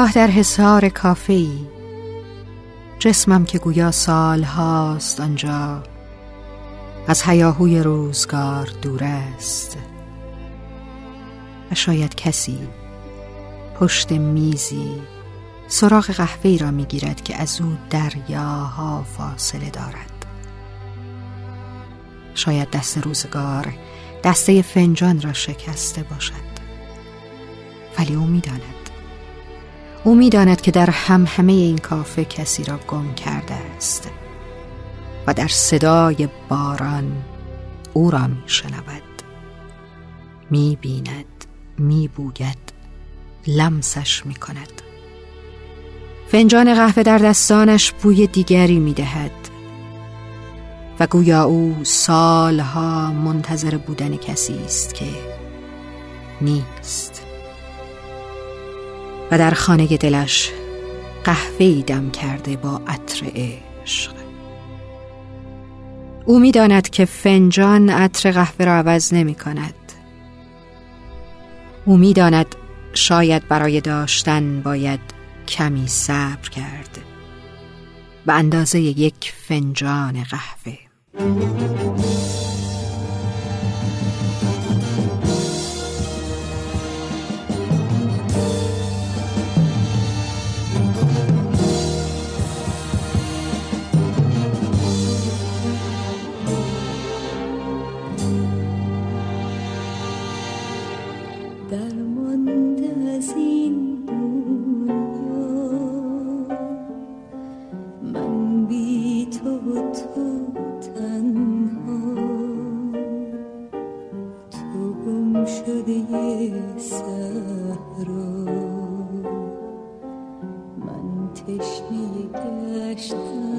گاه در حصار کافی جسمم که گویا سال هاست آنجا از هیاهوی روزگار دور است. و شاید کسی پشت میزی سراغ قهوه را می‌گیرد که از او دریاها فاصله دارد. شاید دست روزگار دسته فنجان را شکسته باشد. ولی او می‌داند او می‌داند که در هم همه این کافه کسی را گم کرده است و در صدای باران او را بیند می بوید لمسش می کند فنجان قهوه در دستانش بوی دیگری می دهد و گویا او سالها منتظر بودن کسی است که نیست. و در خانه دلش قهوه دم کرده با عطر عشق. او می‌داند که فنجان عطر قهوه را عوض نمی کند او می‌داند شاید برای داشتن باید کمی صبر کرد به اندازه یک فنجان قهوه. سهرا من تشنه گشتن